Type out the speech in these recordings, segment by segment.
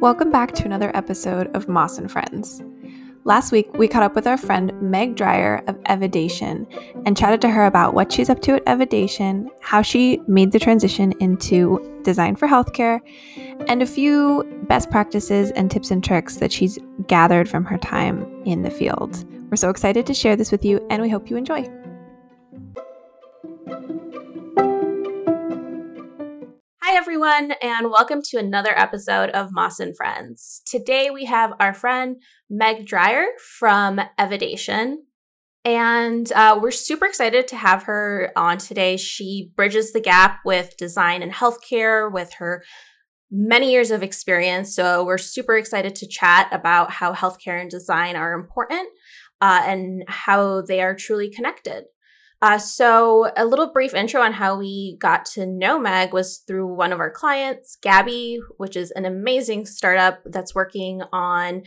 Welcome back to another episode of Moss and Friends. Last week, we caught up with our friend Meg Dreyer of Evidation and chatted to her about what she's up to at Evidation, how she made the transition into design for healthcare, and a few best practices and tips and tricks that she's gathered from her time in the field. We're so excited to share this with you, and we hope you enjoy. Everyone, and welcome to another episode of Moss and Friends. Today we have our friend Meg Dreyer from Evidation, and uh, we're super excited to have her on today. She bridges the gap with design and healthcare with her many years of experience. So we're super excited to chat about how healthcare and design are important uh, and how they are truly connected. Uh, so, a little brief intro on how we got to know Meg was through one of our clients, Gabby, which is an amazing startup that's working on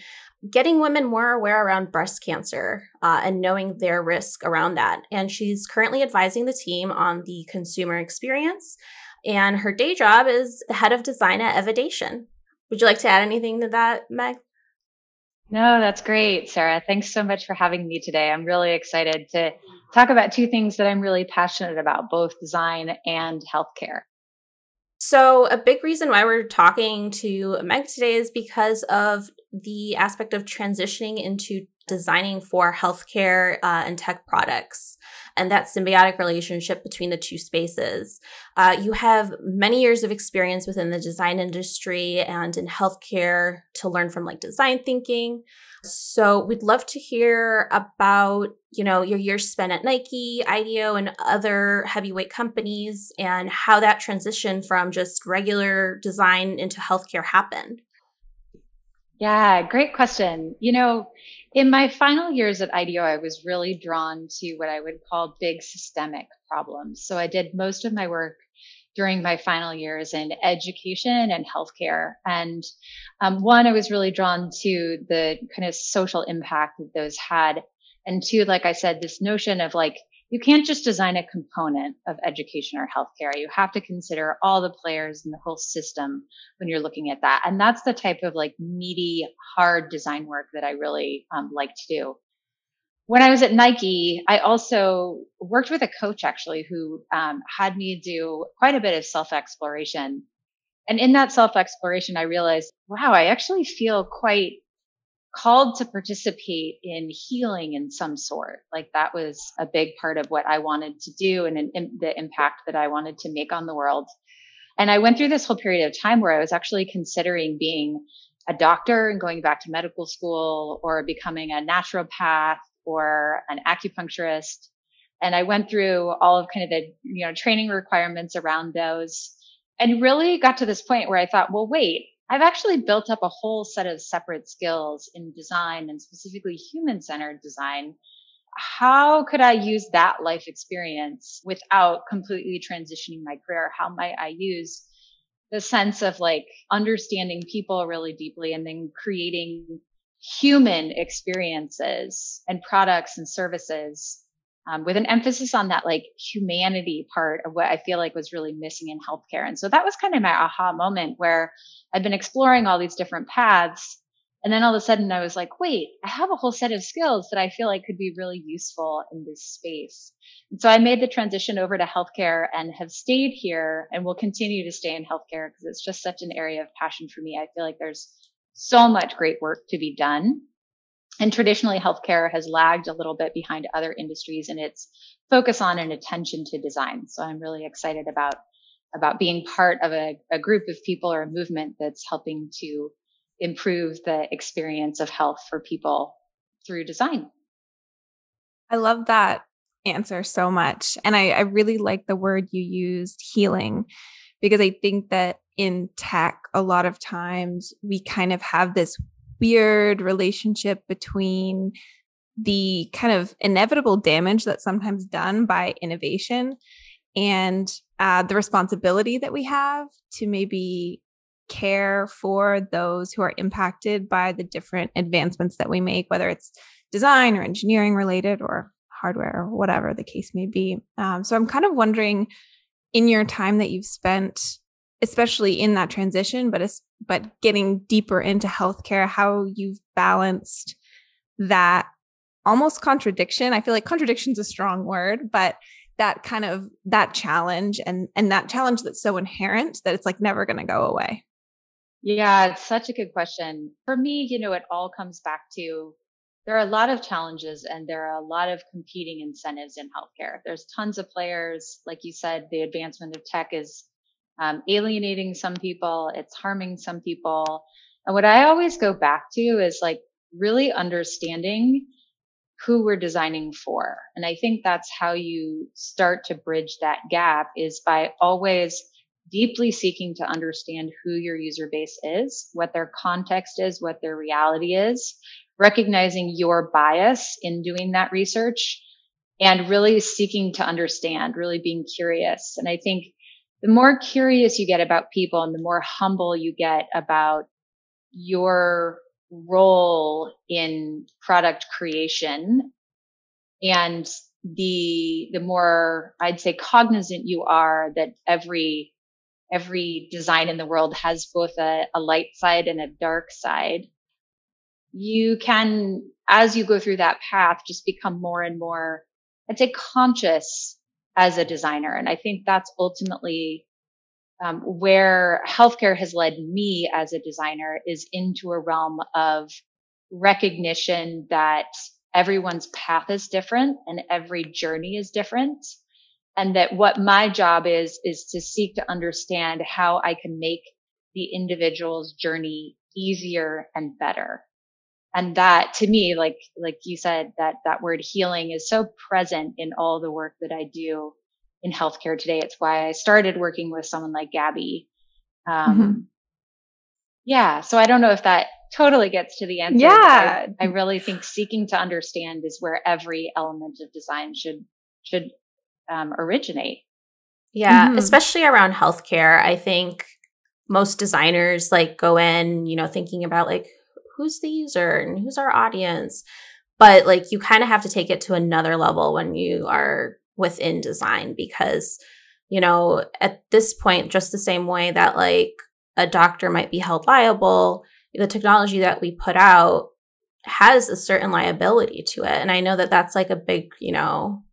getting women more aware around breast cancer uh, and knowing their risk around that. And she's currently advising the team on the consumer experience. And her day job is the head of design at Evidation. Would you like to add anything to that, Meg? No, that's great, Sarah. Thanks so much for having me today. I'm really excited to talk about two things that I'm really passionate about, both design and healthcare. So, a big reason why we're talking to Meg today is because of the aspect of transitioning into designing for healthcare uh, and tech products and that symbiotic relationship between the two spaces. Uh, you have many years of experience within the design industry and in healthcare to learn from like design thinking. So we'd love to hear about, you know, your years spent at Nike, IDEO, and other heavyweight companies and how that transition from just regular design into healthcare happened. Yeah, great question. You know, in my final years at IDEO, I was really drawn to what I would call big systemic problems. So I did most of my work during my final years in education and healthcare. And um, one, I was really drawn to the kind of social impact that those had. And two, like I said, this notion of like you can't just design a component of education or healthcare. You have to consider all the players in the whole system when you're looking at that. And that's the type of like meaty, hard design work that I really um, like to do. When I was at Nike, I also worked with a coach actually who um, had me do quite a bit of self exploration. And in that self exploration, I realized, wow, I actually feel quite called to participate in healing in some sort. Like that was a big part of what I wanted to do and, and the impact that I wanted to make on the world. And I went through this whole period of time where I was actually considering being a doctor and going back to medical school or becoming a naturopath or an acupuncturist. And I went through all of kind of the, you know, training requirements around those and really got to this point where I thought, well, wait, I've actually built up a whole set of separate skills in design and specifically human centered design. How could I use that life experience without completely transitioning my career? How might I use the sense of like understanding people really deeply and then creating human experiences and products and services um, with an emphasis on that like humanity part of what I feel like was really missing in healthcare. And so that was kind of my aha moment where I'd been exploring all these different paths. And then all of a sudden I was like, wait, I have a whole set of skills that I feel like could be really useful in this space. And so I made the transition over to healthcare and have stayed here and will continue to stay in healthcare because it's just such an area of passion for me. I feel like there's so much great work to be done and traditionally healthcare has lagged a little bit behind other industries in its focus on and attention to design. So I'm really excited about about being part of a, a group of people or a movement that's helping to improve the experience of health for people through design. I love that answer so much. And I, I really like the word you used, healing, because I think that in tech, a lot of times we kind of have this weird relationship between the kind of inevitable damage that's sometimes done by innovation and uh, the responsibility that we have to maybe care for those who are impacted by the different advancements that we make, whether it's design or engineering related or hardware or whatever the case may be. Um, so I'm kind of wondering in your time that you've spent, especially in that transition, but but getting deeper into healthcare, how you've balanced that almost contradiction. I feel like contradiction is a strong word, but that kind of that challenge and and that challenge that's so inherent that it's like never going to go away. Yeah, it's such a good question. For me, you know, it all comes back to there are a lot of challenges and there are a lot of competing incentives in healthcare. There's tons of players. Like you said, the advancement of tech is um, alienating some people, it's harming some people. And what I always go back to is like really understanding who we're designing for. And I think that's how you start to bridge that gap is by always deeply seeking to understand who your user base is, what their context is, what their reality is, recognizing your bias in doing that research and really seeking to understand, really being curious. And I think the more curious you get about people and the more humble you get about your role in product creation and the the more i'd say cognizant you are that every every design in the world has both a, a light side and a dark side you can, as you go through that path, just become more and more, I'd say, conscious as a designer. And I think that's ultimately um, where healthcare has led me as a designer is into a realm of recognition that everyone's path is different and every journey is different. And that what my job is, is to seek to understand how I can make the individual's journey easier and better and that to me like like you said that that word healing is so present in all the work that i do in healthcare today. It's why i started working with someone like gabby. Um, mm-hmm. yeah so i don't know if that totally gets to the answer yeah I, I really think seeking to understand is where every element of design should should um, originate. Yeah mm-hmm. especially around healthcare. I think most designers like go in you know thinking about like who's the user and who's our audience. But like you kind of have to take it to another level when you are within design because you know at this point just the same way that like a doctor might be held liable the technology that we put out has a certain liability to it. And i know that that's like a big you know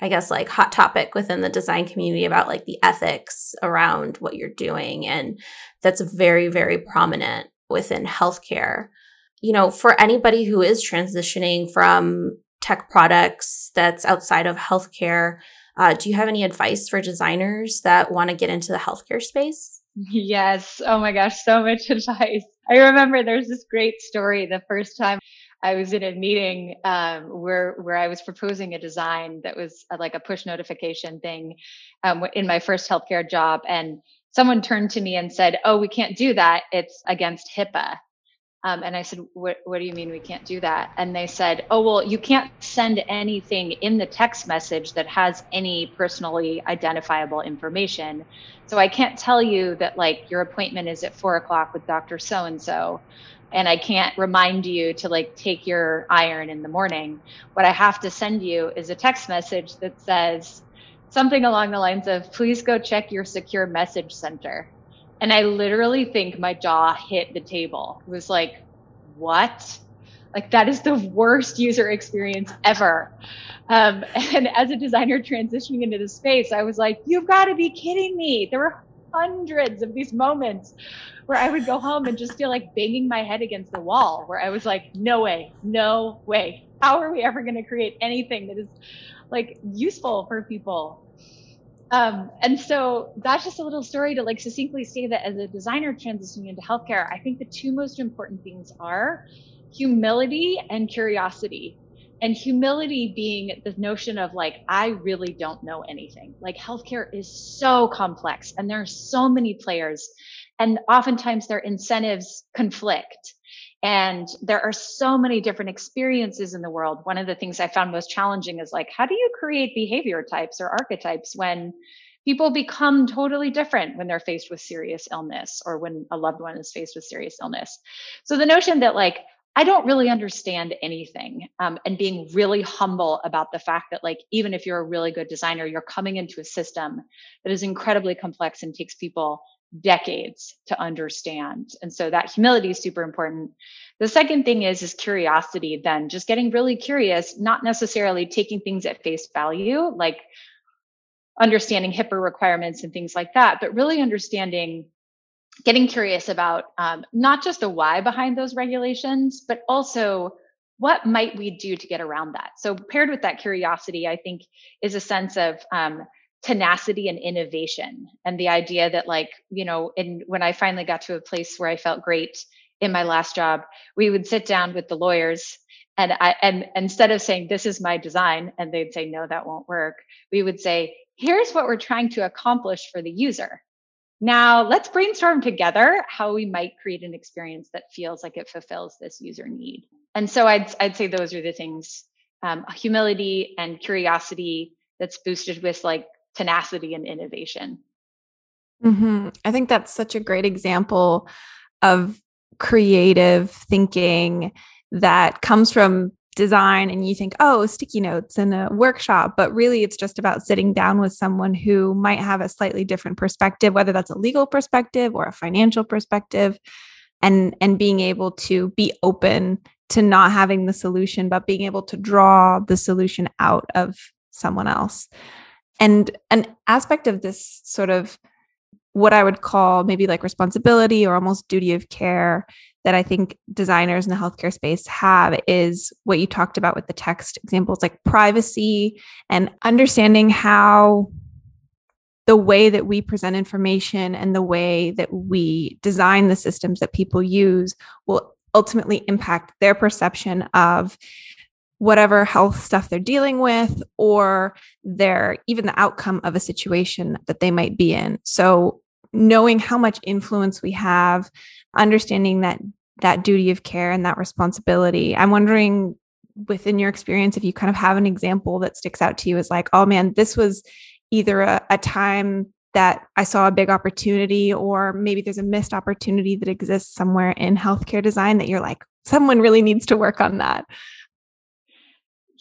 i guess like hot topic within the design community about like the ethics around what you're doing. And that's very very prominent within healthcare. You know, for anybody who is transitioning from tech products that's outside of healthcare, uh, do you have any advice for designers that want to get into the healthcare space? Yes. Oh my gosh, so much advice. I remember there's this great story the first time I was in a meeting um, where where I was proposing a design that was uh, like a push notification thing um, in my first healthcare job, and someone turned to me and said, "Oh, we can't do that. It's against HIPAA." Um, and I said, what, what do you mean we can't do that? And they said, oh, well, you can't send anything in the text message that has any personally identifiable information. So I can't tell you that like your appointment is at four o'clock with Dr. So and so. And I can't remind you to like take your iron in the morning. What I have to send you is a text message that says, something along the lines of please go check your secure message center. And I literally think my jaw hit the table. It was like, what? Like that is the worst user experience ever. Um, and as a designer transitioning into the space, I was like, you've got to be kidding me. There were hundreds of these moments where I would go home and just feel like banging my head against the wall, where I was like, no way, no way. How are we ever going to create anything that is like useful for people? Um, and so that's just a little story to like succinctly say that as a designer transitioning into healthcare, I think the two most important things are humility and curiosity. And humility being the notion of like, I really don't know anything. Like healthcare is so complex and there are so many players and oftentimes their incentives conflict. And there are so many different experiences in the world. One of the things I found most challenging is like, how do you create behavior types or archetypes when people become totally different when they're faced with serious illness or when a loved one is faced with serious illness? So the notion that like, I don't really understand anything. Um, and being really humble about the fact that, like, even if you're a really good designer, you're coming into a system that is incredibly complex and takes people decades to understand. And so that humility is super important. The second thing is is curiosity then just getting really curious, not necessarily taking things at face value like understanding HIPAA requirements and things like that, but really understanding getting curious about um, not just the why behind those regulations, but also what might we do to get around that? So paired with that curiosity, I think is a sense of um, tenacity and innovation. And the idea that like you know and when i finally got to a place where i felt great in my last job we would sit down with the lawyers and i and instead of saying this is my design and they'd say no that won't work we would say here's what we're trying to accomplish for the user. Now let's brainstorm together how we might create an experience that feels like it fulfills this user need. And so i'd, I'd say those are the things um, humility and curiosity that's boosted with like tenacity and innovation. Mm-hmm. I think that's such a great example of creative thinking that comes from design and you think oh sticky notes in a workshop but really it's just about sitting down with someone who might have a slightly different perspective whether that's a legal perspective or a financial perspective and and being able to be open to not having the solution but being able to draw the solution out of someone else and an aspect of this sort of what I would call maybe like responsibility or almost duty of care that I think designers in the healthcare space have is what you talked about with the text examples, like privacy and understanding how the way that we present information and the way that we design the systems that people use will ultimately impact their perception of whatever health stuff they're dealing with or their even the outcome of a situation that they might be in so knowing how much influence we have understanding that that duty of care and that responsibility i'm wondering within your experience if you kind of have an example that sticks out to you as like oh man this was either a, a time that I saw a big opportunity, or maybe there's a missed opportunity that exists somewhere in healthcare design that you're like, someone really needs to work on that.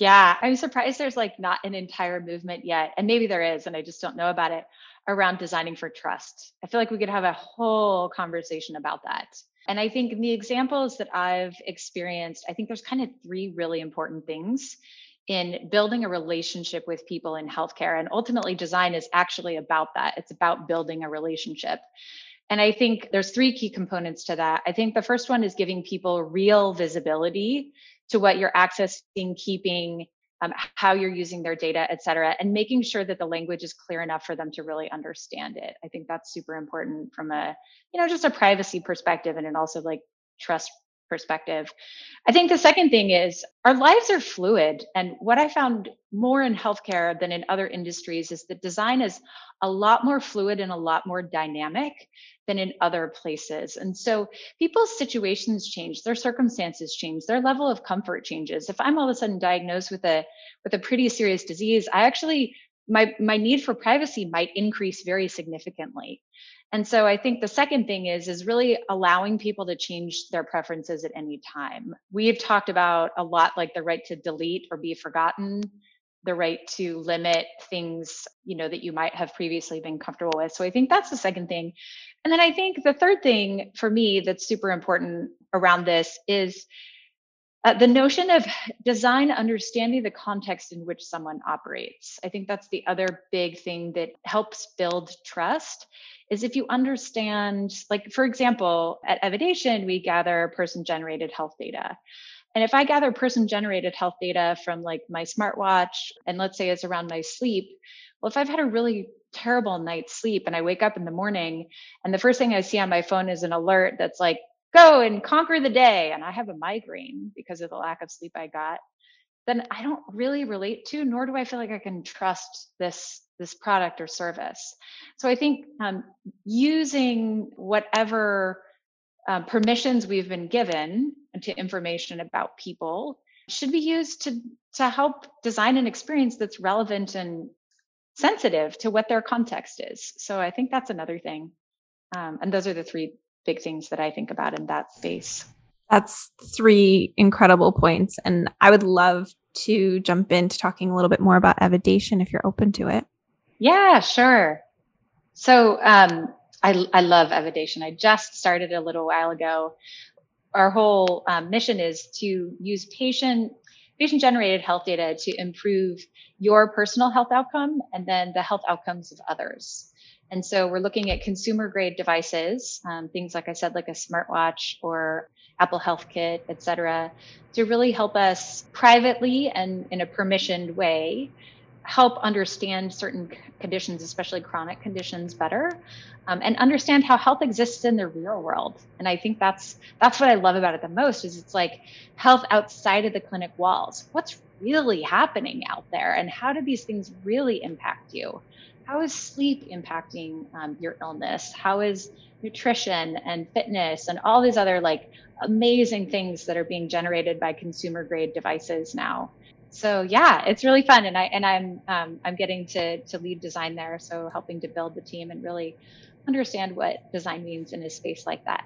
Yeah, I'm surprised there's like not an entire movement yet. And maybe there is, and I just don't know about it around designing for trust. I feel like we could have a whole conversation about that. And I think in the examples that I've experienced, I think there's kind of three really important things in building a relationship with people in healthcare. And ultimately, design is actually about that. It's about building a relationship. And I think there's three key components to that. I think the first one is giving people real visibility to what you're accessing, keeping, um, how you're using their data, et cetera, and making sure that the language is clear enough for them to really understand it. I think that's super important from a, you know, just a privacy perspective and then also like trust perspective. I think the second thing is our lives are fluid. And what I found more in healthcare than in other industries is that design is a lot more fluid and a lot more dynamic than in other places. And so people's situations change, their circumstances change, their level of comfort changes. If I'm all of a sudden diagnosed with a with a pretty serious disease, I actually my my need for privacy might increase very significantly. And so I think the second thing is is really allowing people to change their preferences at any time. We've talked about a lot like the right to delete or be forgotten, the right to limit things, you know, that you might have previously been comfortable with. So I think that's the second thing. And then I think the third thing for me that's super important around this is uh, the notion of design understanding the context in which someone operates. I think that's the other big thing that helps build trust is if you understand, like, for example, at Evidation, we gather person generated health data. And if I gather person generated health data from like my smartwatch, and let's say it's around my sleep, well, if I've had a really terrible night's sleep and I wake up in the morning and the first thing I see on my phone is an alert that's like, go and conquer the day, and I have a migraine because of the lack of sleep I got, then I don't really relate to, nor do I feel like I can trust this this product or service. So I think um, using whatever uh, permissions we've been given to information about people should be used to to help design an experience that's relevant and sensitive to what their context is. So I think that's another thing. Um, and those are the three big things that I think about in that space. That's three incredible points. And I would love to jump into talking a little bit more about evidation if you're open to it. Yeah, sure. So um, I, I love Evidation. I just started a little while ago. Our whole um, mission is to use patient patient generated health data to improve your personal health outcome and then the health outcomes of others. And so we're looking at consumer grade devices, um, things like I said, like a smartwatch or Apple Health Kit, et cetera, to really help us privately and in a permissioned way help understand certain conditions, especially chronic conditions, better, um, and understand how health exists in the real world. And I think that's that's what I love about it the most is it's like health outside of the clinic walls. What's really happening out there, and how do these things really impact you? How is sleep impacting um, your illness? How is nutrition and fitness and all these other like amazing things that are being generated by consumer grade devices now. So yeah, it's really fun, and I and I'm um, I'm getting to to lead design there, so helping to build the team and really understand what design means in a space like that.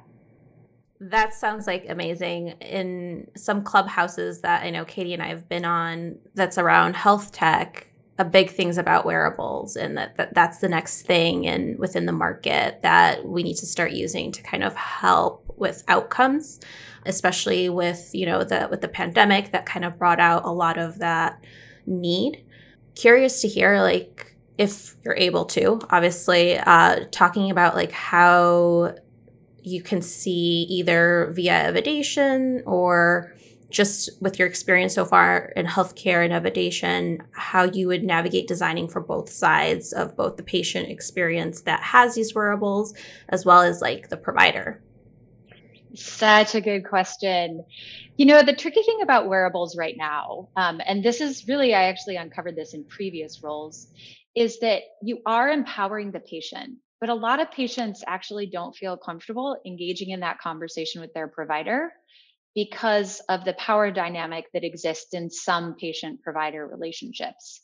That sounds like amazing. In some clubhouses that I know Katie and I have been on, that's around health tech a big things about wearables and that, that that's the next thing and within the market that we need to start using to kind of help with outcomes especially with you know the with the pandemic that kind of brought out a lot of that need. Curious to hear like if you're able to obviously uh talking about like how you can see either via evidation or just with your experience so far in healthcare and evidation, how you would navigate designing for both sides of both the patient experience that has these wearables as well as like the provider. Such a good question. You know, the tricky thing about wearables right now, um, and this is really, I actually uncovered this in previous roles, is that you are empowering the patient. But a lot of patients actually don't feel comfortable engaging in that conversation with their provider because of the power dynamic that exists in some patient provider relationships.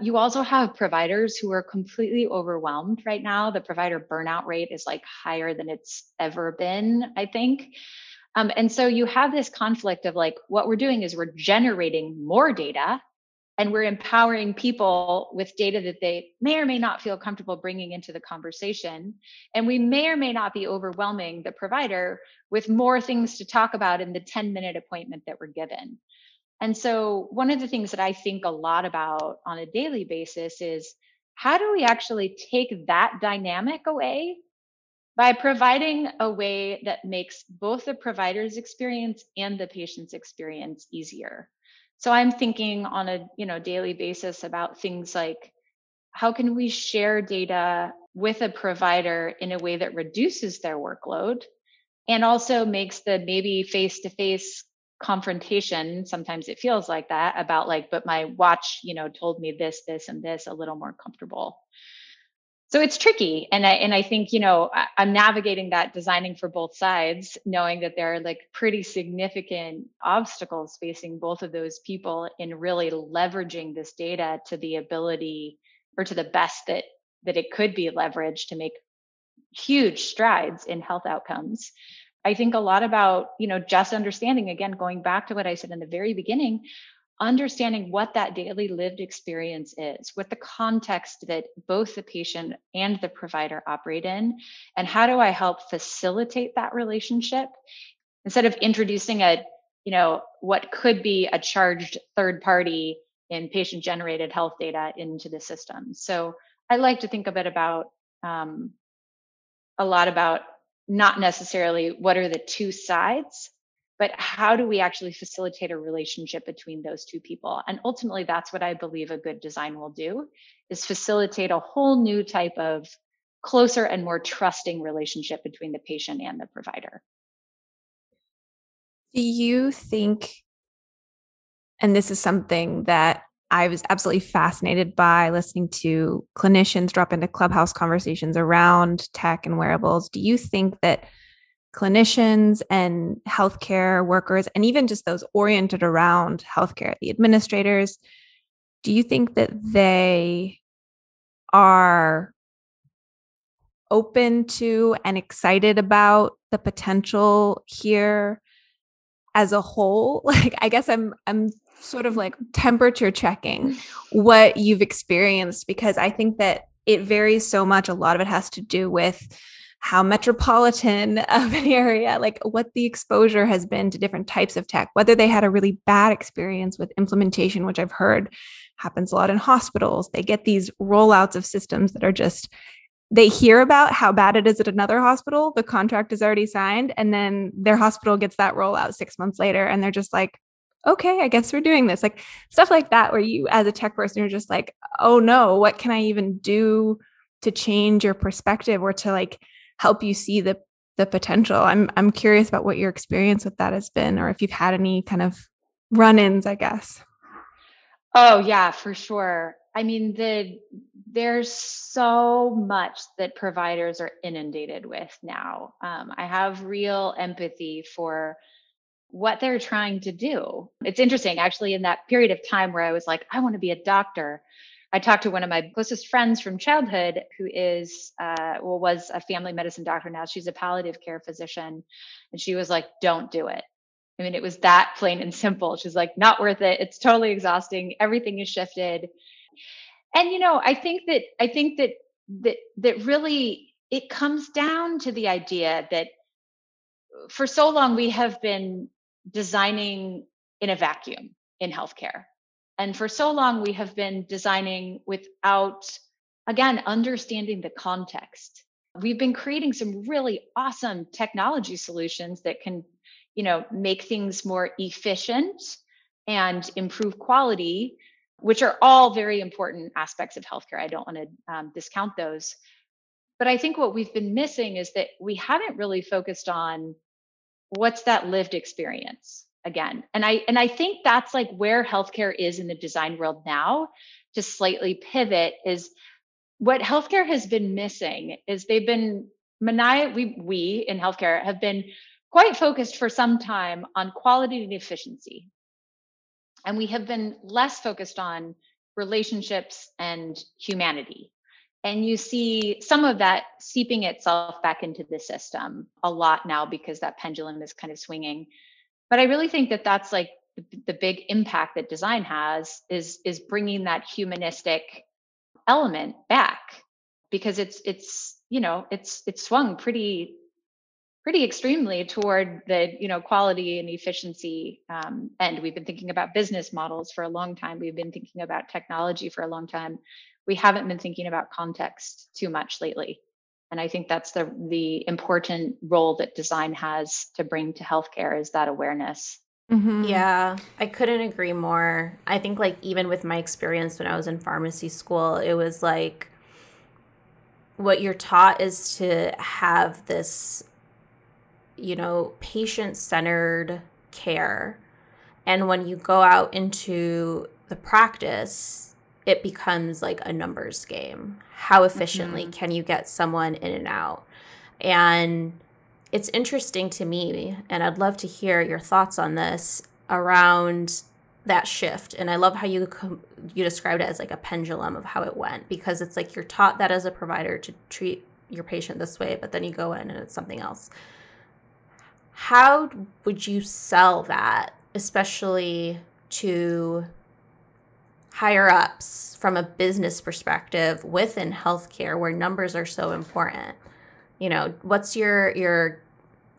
You also have providers who are completely overwhelmed right now. The provider burnout rate is like higher than it's ever been, I think. Um, and so you have this conflict of like, what we're doing is we're generating more data and we're empowering people with data that they may or may not feel comfortable bringing into the conversation. And we may or may not be overwhelming the provider with more things to talk about in the 10 minute appointment that we're given. And so one of the things that i think a lot about on a daily basis is how do we actually take that dynamic away? By providing a way that makes both the provider's experience and the patient's experience easier so i'm thinking on a you know daily basis about things like how can we share data with a provider in a way that reduces their workload and also makes the maybe face to face confrontation sometimes it feels like that about like but my watch you know told me this this and this a little more comfortable so it's tricky. And i and i think you know I, i'm navigating that designing for both sides knowing that there are like pretty significant obstacles facing both of those people in really leveraging this data to the ability or to the best that that it could be leveraged to make huge strides in health outcomes. I think a lot about you know just understanding again going back to what i said in the very beginning understanding what that daily lived experience is, what the context that both the patient and the provider operate in, and how do I help facilitate that relationship instead of introducing a, you know, what could be a charged third party in patient generated health data into the system. So I like to think a bit about um, a lot about not necessarily what are the two sides but how do we actually facilitate a relationship between those two people and ultimately that's what i believe a good design will do is facilitate a whole new type of closer and more trusting relationship between the patient and the provider do you think and this is something that I was absolutely fascinated by listening to clinicians drop into clubhouse conversations around tech and wearables. Do you think that clinicians and healthcare workers, and even just those oriented around healthcare, the administrators, do you think that they are open to and excited about the potential here as a whole, like I guess I'm I'm sort of like temperature checking what you've experienced because I think that it varies so much. A lot of it has to do with how metropolitan of an area, like what the exposure has been to different types of tech, whether they had a really bad experience with implementation, which I've heard happens a lot in hospitals. They get these rollouts of systems that are just they hear about how bad it is at another hospital, the contract is already signed, and then their hospital gets that rollout six months later, and they're just like, okay, I guess we're doing this. Like stuff like that, where you, as a tech person, you're just like, oh no, what can I even do to change your perspective or to like help you see the the potential? I'm I'm curious about what your experience with that has been, or if you've had any kind of run-ins, I guess. Oh yeah, for sure. I mean, the there's so much that providers are inundated with now. Um, I have real empathy for what they're trying to do. It's interesting, actually, in that period of time where I was like, I want to be a doctor. I talked to one of my closest friends from childhood who is, uh, well, was a family medicine doctor now. She's a palliative care physician. And she was like, don't do it. I mean, it was that plain and simple. She's like, not worth it. It's totally exhausting. Everything is shifted. And you know, I think that I think that that that really it comes down to the idea that for so long we have been designing in a vacuum in healthcare. And for so long we have been designing without again understanding the context. We've been creating some really awesome technology solutions that can you know make things more efficient and improve quality which are all very important aspects of healthcare. I don't want to um, discount those. But i think what we've been missing is that we haven't really focused on what's that lived experience again and i and i think that's like where healthcare is in the design world now to slightly pivot is what healthcare has been missing is they've been mania we we in healthcare have been quite focused for some time on quality and efficiency. And we have been less focused on relationships and humanity. And you see some of that seeping itself back into the system a lot now because that pendulum is kind of swinging. But I really think that that's like the big impact that design has is is bringing that humanistic element back because it's it's you know it's it's swung pretty pretty extremely toward the you know quality and efficiency um, end. We've been thinking about business models for a long time. We've been thinking about technology for a long time. We haven't been thinking about context too much lately and i think that's the the important role that design has to bring to healthcare is that awareness mm-hmm. yeah i couldn't agree more i think like even with my experience when i was in pharmacy school it was like what you're taught is to have this you know, patient centered care. And when you go out into the practice, it becomes like a numbers game. How efficiently mm-hmm. can you get someone in and out? And it's interesting to me, and I'd love to hear your thoughts on this around that shift. And I love how you you described it as like a pendulum of how it went because it's like you're taught that as a provider to treat your patient this way, but then you go in and it's something else how would you sell that, especially to higher ups from a business perspective within healthcare where numbers are so important? You know, what's your your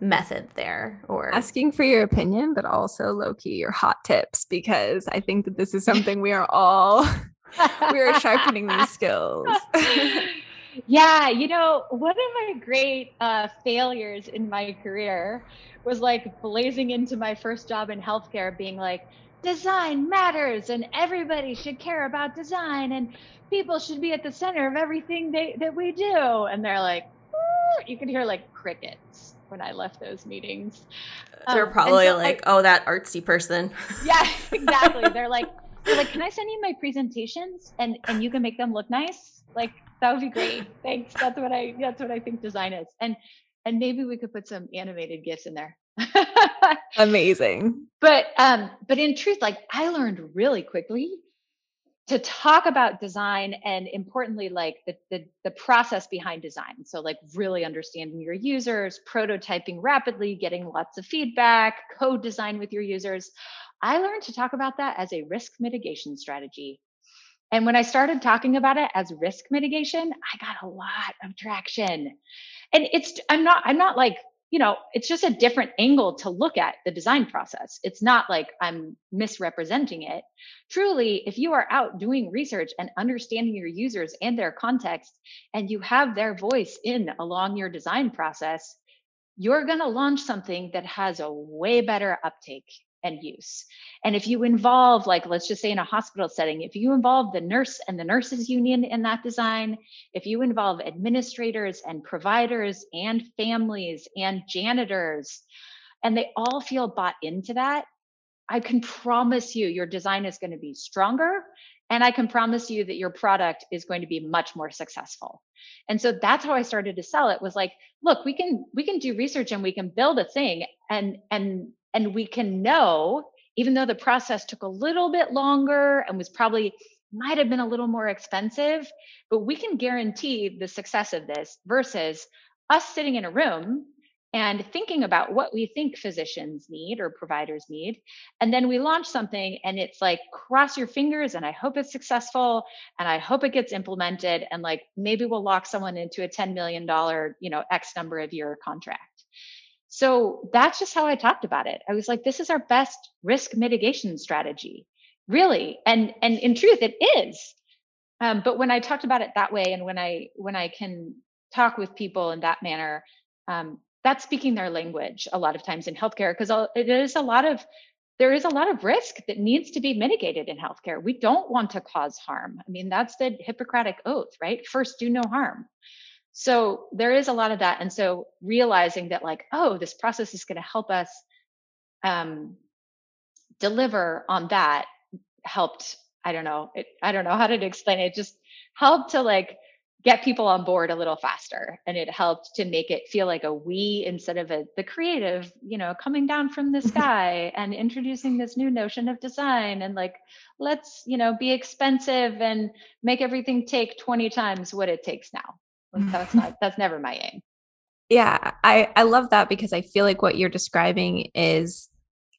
method there or asking for your opinion but also low key your hot tips because i think that this is something we are all we are sharpening these skills yeah, you know, one of my great uh, failures in my career was like blazing into my first job in healthcare, being like, design matters and everybody should care about design and people should be at the center of everything they, that we do. And they're like, you could hear like crickets when I left those meetings. They're um, probably so, like, oh, that artsy person. Yeah, exactly. they're like, they're like, can I send you my presentations and and you can make them look nice? Like that would be great. Thanks. That's what I that's what I think design is. And and maybe we could put some animated gifs in there. Amazing. But um but in truth like I learned really quickly to talk about design and importantly like the, the, the process behind design. So like really understanding your users prototyping rapidly getting lots of feedback co-design with your users. I learned to talk about that as a risk mitigation strategy. And when i started talking about it as risk mitigation i got a lot of traction. And it's i'm not i'm not like you know, it's just a different angle to look at the design process. It's not like I'm misrepresenting it. Truly, if you are out doing research and understanding your users and their context, and you have their voice in along your design process, you're going to launch something that has a way better uptake and use. And if you involve, like, let's just say in a hospital setting, if you involve the nurse and the nurses union in that design, if you involve administrators and providers and families and janitors, and they all feel bought into that, I can promise you your design is going to be stronger. And I can promise you that your product is going to be much more successful. And so that's how I started to sell it was like, look, we can we can do research and we can build a thing and and and we can know even though the process took a little bit longer and was probably might have been a little more expensive but we can guarantee the success of this versus us sitting in a room and thinking about what we think physicians need or providers need. And then we launch something and it's like cross your fingers and i hope it's successful and i hope it gets implemented and like maybe we'll lock someone into a 10 million dollar you know x number of year contract so that's just how I talked about it. I was like, this is our best risk mitigation strategy, really. And and in truth, it is. Um, but when I talked about it that way, and when I when I can talk with people in that manner, um, that's speaking their language a lot of times in healthcare because it is a lot of there is a lot of risk that needs to be mitigated in healthcare. We don't want to cause harm. I mean, that's the Hippocratic oath, right? First, do no harm. So there is a lot of that. And so realizing that, like, oh, this process is going to help us um, deliver on that helped. I don't know. It, I don't know how to explain it. it. Just helped to like get people on board a little faster and it helped to make it feel like a we instead of a the creative you know coming down from the sky and introducing this new notion of design and like let's you know be expensive and make everything take 20 times what it takes now Mm-hmm. that's not that's never my aim. Yeah, I I love that because I feel like what you're describing is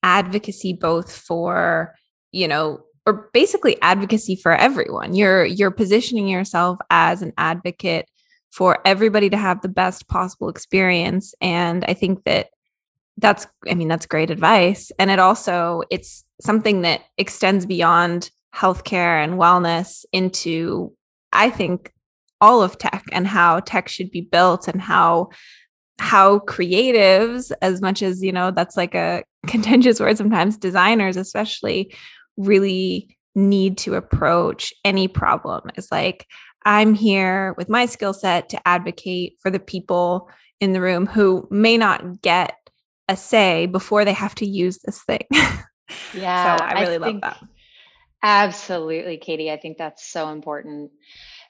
advocacy both for, you know, or basically advocacy for everyone. You're you're positioning yourself as an advocate for everybody to have the best possible experience and I think that that's I mean that's great advice and it also it's something that extends beyond healthcare and wellness into I think all of tech and how tech should be built and how how creatives as much as you know that's like a contentious word sometimes designers especially really need to approach any problem. Is like i'm here with my skill set to advocate for the people in the room who may not get a say before they have to use this thing. Yeah so i really I love that. absolutely katie i think that's so important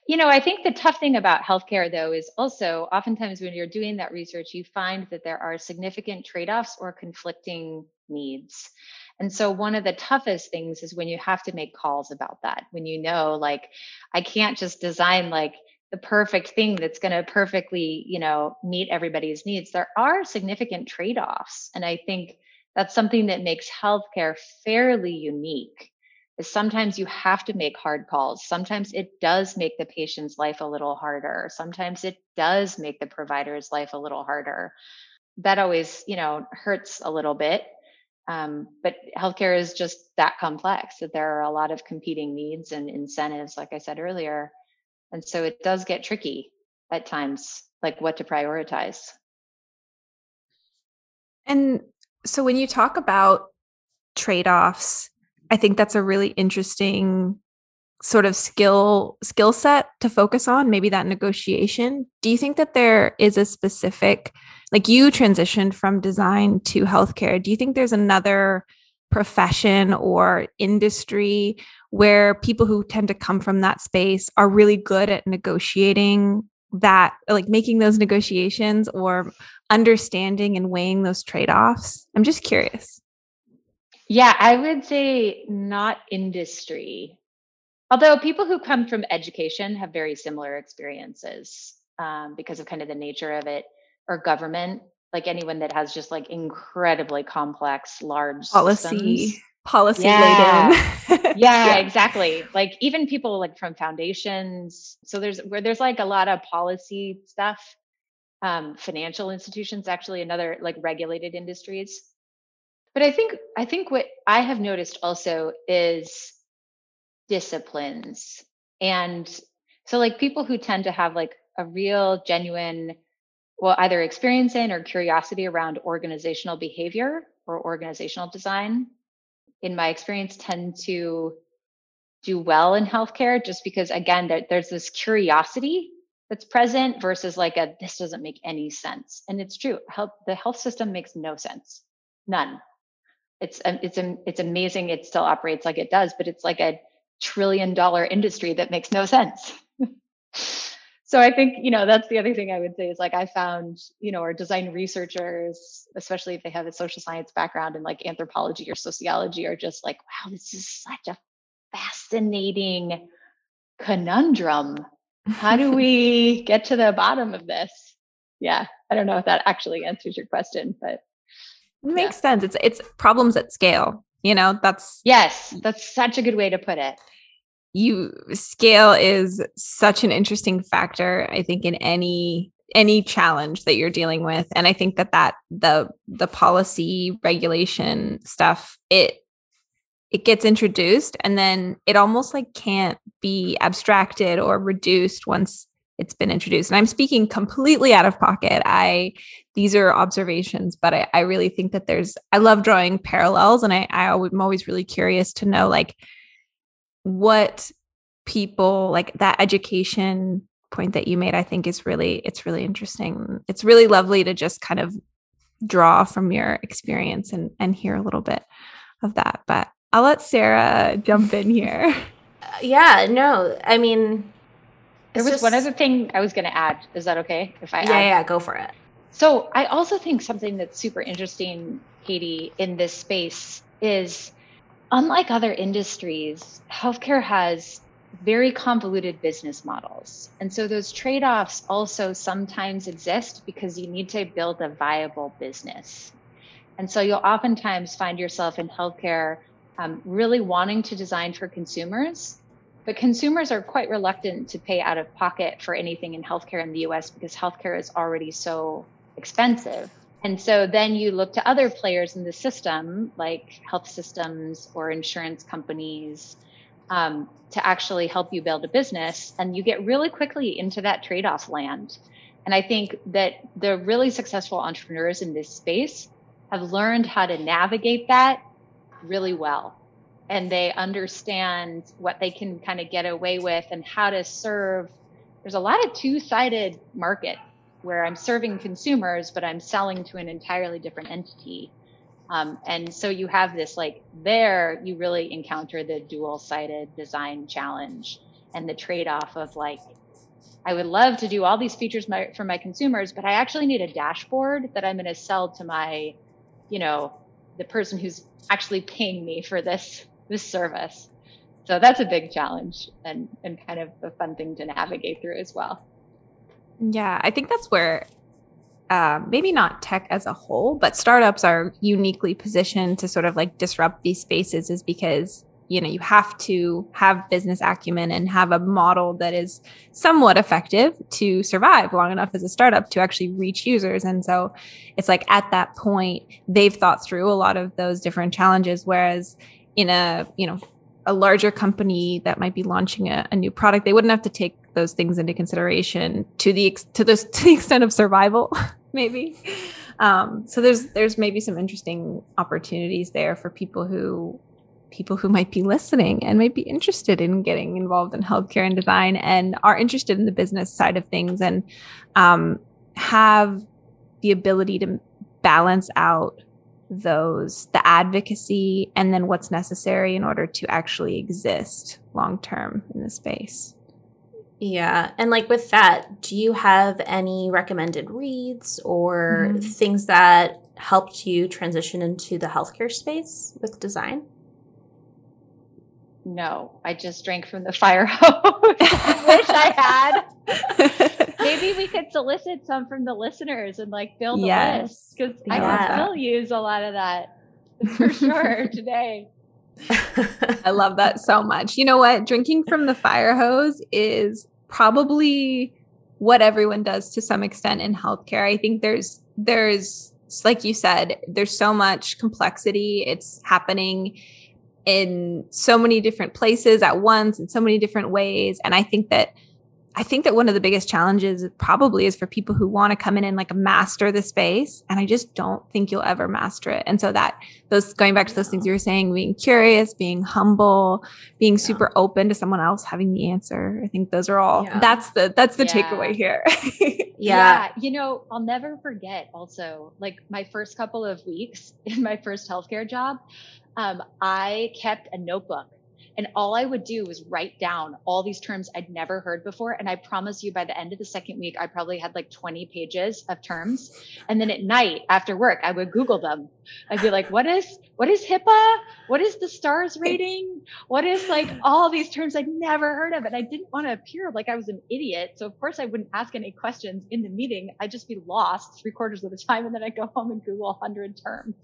you know, I think the tough thing about healthcare, though, is also oftentimes when you're doing that research, you find that there are significant trade offs or conflicting needs. And so, one of the toughest things is when you have to make calls about that, when you know, like, I can't just design like the perfect thing that's going to perfectly, you know, meet everybody's needs. There are significant trade offs. And I think that's something that makes healthcare fairly unique is sometimes you have to make hard calls. Sometimes it does make the patient's life a little harder. Sometimes it does make the provider's life a little harder. That always, you know, hurts a little bit. Um, but healthcare is just that complex that there are a lot of competing needs and incentives, like I said earlier. And so it does get tricky at times, like what to prioritize. And so when you talk about trade offs, I think that's a really interesting sort of skill skill set to focus on maybe that negotiation. Do you think that there is a specific like you transitioned from design to healthcare. Do you think there's another profession or industry where people who tend to come from that space are really good at negotiating that like making those negotiations or understanding and weighing those trade-offs? I'm just curious yeah, I would say not industry. Although people who come from education have very similar experiences um, because of kind of the nature of it, or government, like anyone that has just like incredibly complex, large policy. Systems. Policy yeah. laden. yeah, yeah, exactly. Like even people like from foundations. So there's where there's like a lot of policy stuff. Um, financial institutions, actually, another like regulated industries. But I think I think what I have noticed also is disciplines. And so like people who tend to have like a real genuine well either experience in or curiosity around organizational behavior or organizational design in my experience tend to do well in healthcare just because again there, there's this curiosity that's present versus like a this doesn't make any sense. And it's true. Health the health system makes no sense. None it's um, it's it's amazing it still operates like it does but it's like a trillion dollar industry that makes no sense. so I think, you know, that's the other thing I would say is like I found, you know, our design researchers, especially if they have a social science background in like anthropology or sociology, are just like, wow, this is such a fascinating conundrum. How do we get to the bottom of this? Yeah, I don't know if that actually answers your question, but makes yeah. sense. It's it's problems at scale. You know, that's Yes, that's such a good way to put it. You scale is such an interesting factor I think in any any challenge that you're dealing with and I think that that the the policy regulation stuff it it gets introduced and then it almost like can't be abstracted or reduced once it's been introduced. And I'm speaking completely out of pocket. I these are observations, but I, I really think that there's I love drawing parallels and I, I I'm always really curious to know like what people like that education point that you made, I think is really it's really interesting. It's really lovely to just kind of draw from your experience and and hear a little bit of that. But I'll let Sarah jump in here. Uh, yeah, no, I mean there was just, one other thing I was going to add. Is that okay? If I yeah, add? yeah, go for it. So I also think something that's super interesting, Katie, in this space is unlike other industries, healthcare has very convoluted business models. And so those trade offs also sometimes exist because you need to build a viable business. And so you'll oftentimes find yourself in healthcare um, really wanting to design for consumers, but consumers are quite reluctant to pay out of pocket for anything in healthcare in the US because healthcare is already so expensive. And so then you look to other players in the system, like health systems or insurance companies, um, to actually help you build a business. And you get really quickly into that trade off land. And I think that the really successful entrepreneurs in this space have learned how to navigate that really well and they understand what they can kind of get away with and how to serve. There's a lot of two sided market where I'm serving consumers, but I'm selling to an entirely different entity. Um, and so you have this like there, you really encounter the dual sided design challenge and the trade off of like, I would love to do all these features my, for my consumers, but I actually need a dashboard that I'm going to sell to my, you know, the person who's actually paying me for this this service. So that's a big challenge and, and kind of a fun thing to navigate through as well. Yeah, I think that's where uh, maybe not tech as a whole, but startups are uniquely positioned to sort of like disrupt these spaces is because you know you have to have business acumen and have a model that is somewhat effective to survive long enough as a startup to actually reach users and so it's like at that point they've thought through a lot of those different challenges whereas in a you know a larger company that might be launching a, a, new product they wouldn't have to take those things into consideration to the ex- to this to the extent of survival maybe. Um, so there's there's maybe some interesting opportunities there for people who people who might be listening and might be interested in getting involved in healthcare and design and are interested in the business side of things and um, have the ability to balance out those the advocacy and then what's necessary in order to actually exist long term in the space yeah and like with that do you have any recommended reads or mm-hmm. things that helped you transition into the healthcare space with design no, I just drank from the fire hose. I wish I had. Maybe we could solicit some from the listeners and like build a yes. list because I can still use a lot of that for sure today. I love that so much. You know what? Drinking from the fire hose is probably what everyone does to some extent in healthcare. I think there's there's like you said, there's so much complexity. It's happening in so many different places at once in so many different ways. And I think that I think that one of the biggest challenges probably is for people who want to come in and like master the space. And I just don't think you'll ever master it. And so that those going back to those things you were saying, being curious, being humble, being yeah. super open to someone else having the answer. I think those are all yeah. that's the that's the yeah. takeaway here. yeah. You know, I'll never forget also like my first couple of weeks in my first healthcare job. Um, I kept a notebook and all I would do was write down all these terms I'd never heard before. And I promise you, by the end of the second week, I probably had like 20 pages of terms. And then at night after work, I would Google them. I'd be like, what is, what is HIPAA? What is the stars rating? What is like all these terms I'd never heard of? And I didn't want to appear like I was an idiot. So of course I wouldn't ask any questions in the meeting. I'd just be lost three quarters of the time. And then I'd go home and Google a hundred terms.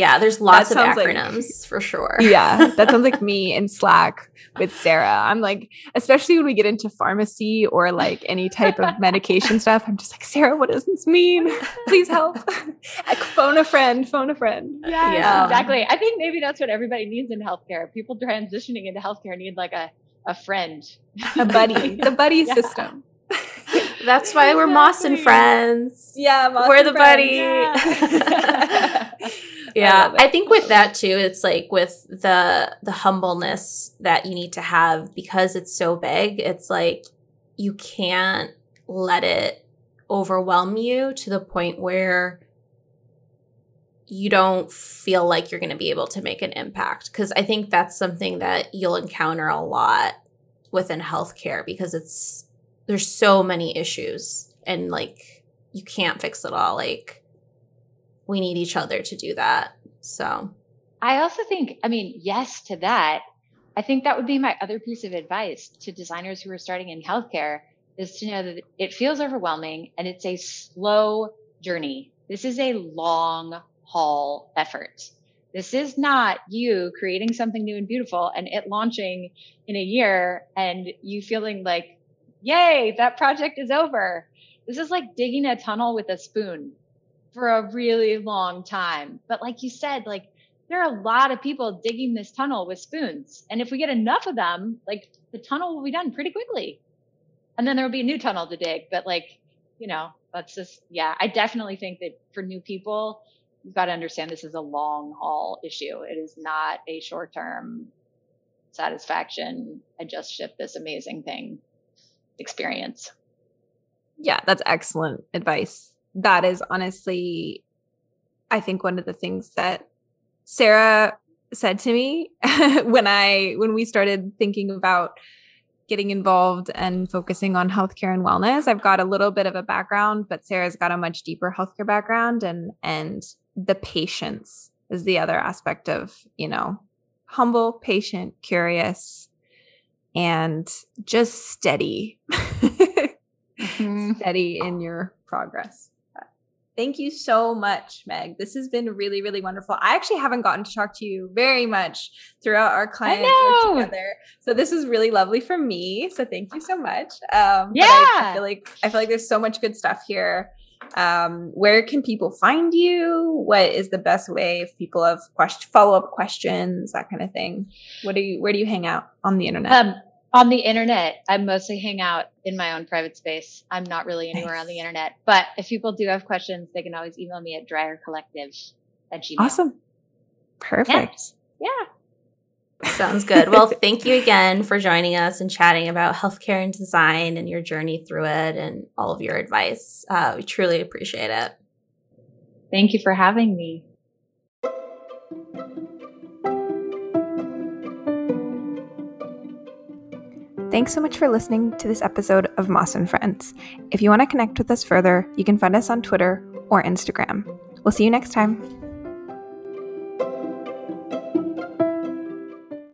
Yeah, there's lots of acronyms like, for sure. yeah, that sounds like me in Slack with Sarah. I'm like, especially when we get into pharmacy or like any type of medication stuff, I'm just like, Sarah, what does this mean? Please help. phone a friend, phone a friend. Yeah, yeah, exactly. I think maybe that's what everybody needs in healthcare. People transitioning into healthcare need like a, a friend, a buddy, the buddy yeah. system. That's why we're Moss and friends. Yeah, Moss we're the friends. buddy. Yeah. Yeah. I, I think with that too, it's like with the the humbleness that you need to have because it's so big. It's like you can't let it overwhelm you to the point where you don't feel like you're going to be able to make an impact because I think that's something that you'll encounter a lot within healthcare because it's there's so many issues and like you can't fix it all like we need each other to do that so. I also think i mean yes to that. I think that would be my other piece of advice to designers who are starting in healthcare is to know that it feels overwhelming and it's a slow journey. This is a long haul effort. This is not you creating something new and beautiful and it launching in a year and you feeling like yay, that project is over. This is like digging a tunnel with a spoon for a really long time. But like you said, like there are a lot of people digging this tunnel with spoons. And if we get enough of them, like the tunnel will be done pretty quickly. And then there will be a new tunnel to dig. But like, you know, that's just, yeah, I definitely think that for new people, you've got to understand this is a long haul issue. It is not a short term satisfaction. I just shipped this amazing thing experience. Yeah, that's excellent advice. That is honestly, I think, one of the things that Sarah said to me when I when we started thinking about getting involved and focusing on healthcare and wellness. I've got a little bit of a background, but Sarah's got a much deeper healthcare background and and the patience is the other aspect of, you know, humble, patient, curious, and just steady, mm-hmm. steady in your progress. Thank you so much, Meg. This has been really, really wonderful. I actually haven't gotten to talk to you very much throughout our client together. So this is really lovely for me. So thank you so much. Um, yeah. I, I feel like I feel like there's so much good stuff here um, where can people find you what is the best way if people have question follow-up questions that kind of thing what do you where do you hang out on the internet um, on the internet i mostly hang out in my own private space i'm not really anywhere nice. on the internet but if people do have questions they can always email me at dryer collective at gmail awesome perfect yeah. yeah. Sounds good. Well, thank you again for joining us and chatting about healthcare and design and your journey through it and all of your advice. Uh, we truly appreciate it. Thank you for having me. Thanks so much for listening to this episode of Moss and Friends. If you want to connect with us further, you can find us on Twitter or Instagram. We'll see you next time.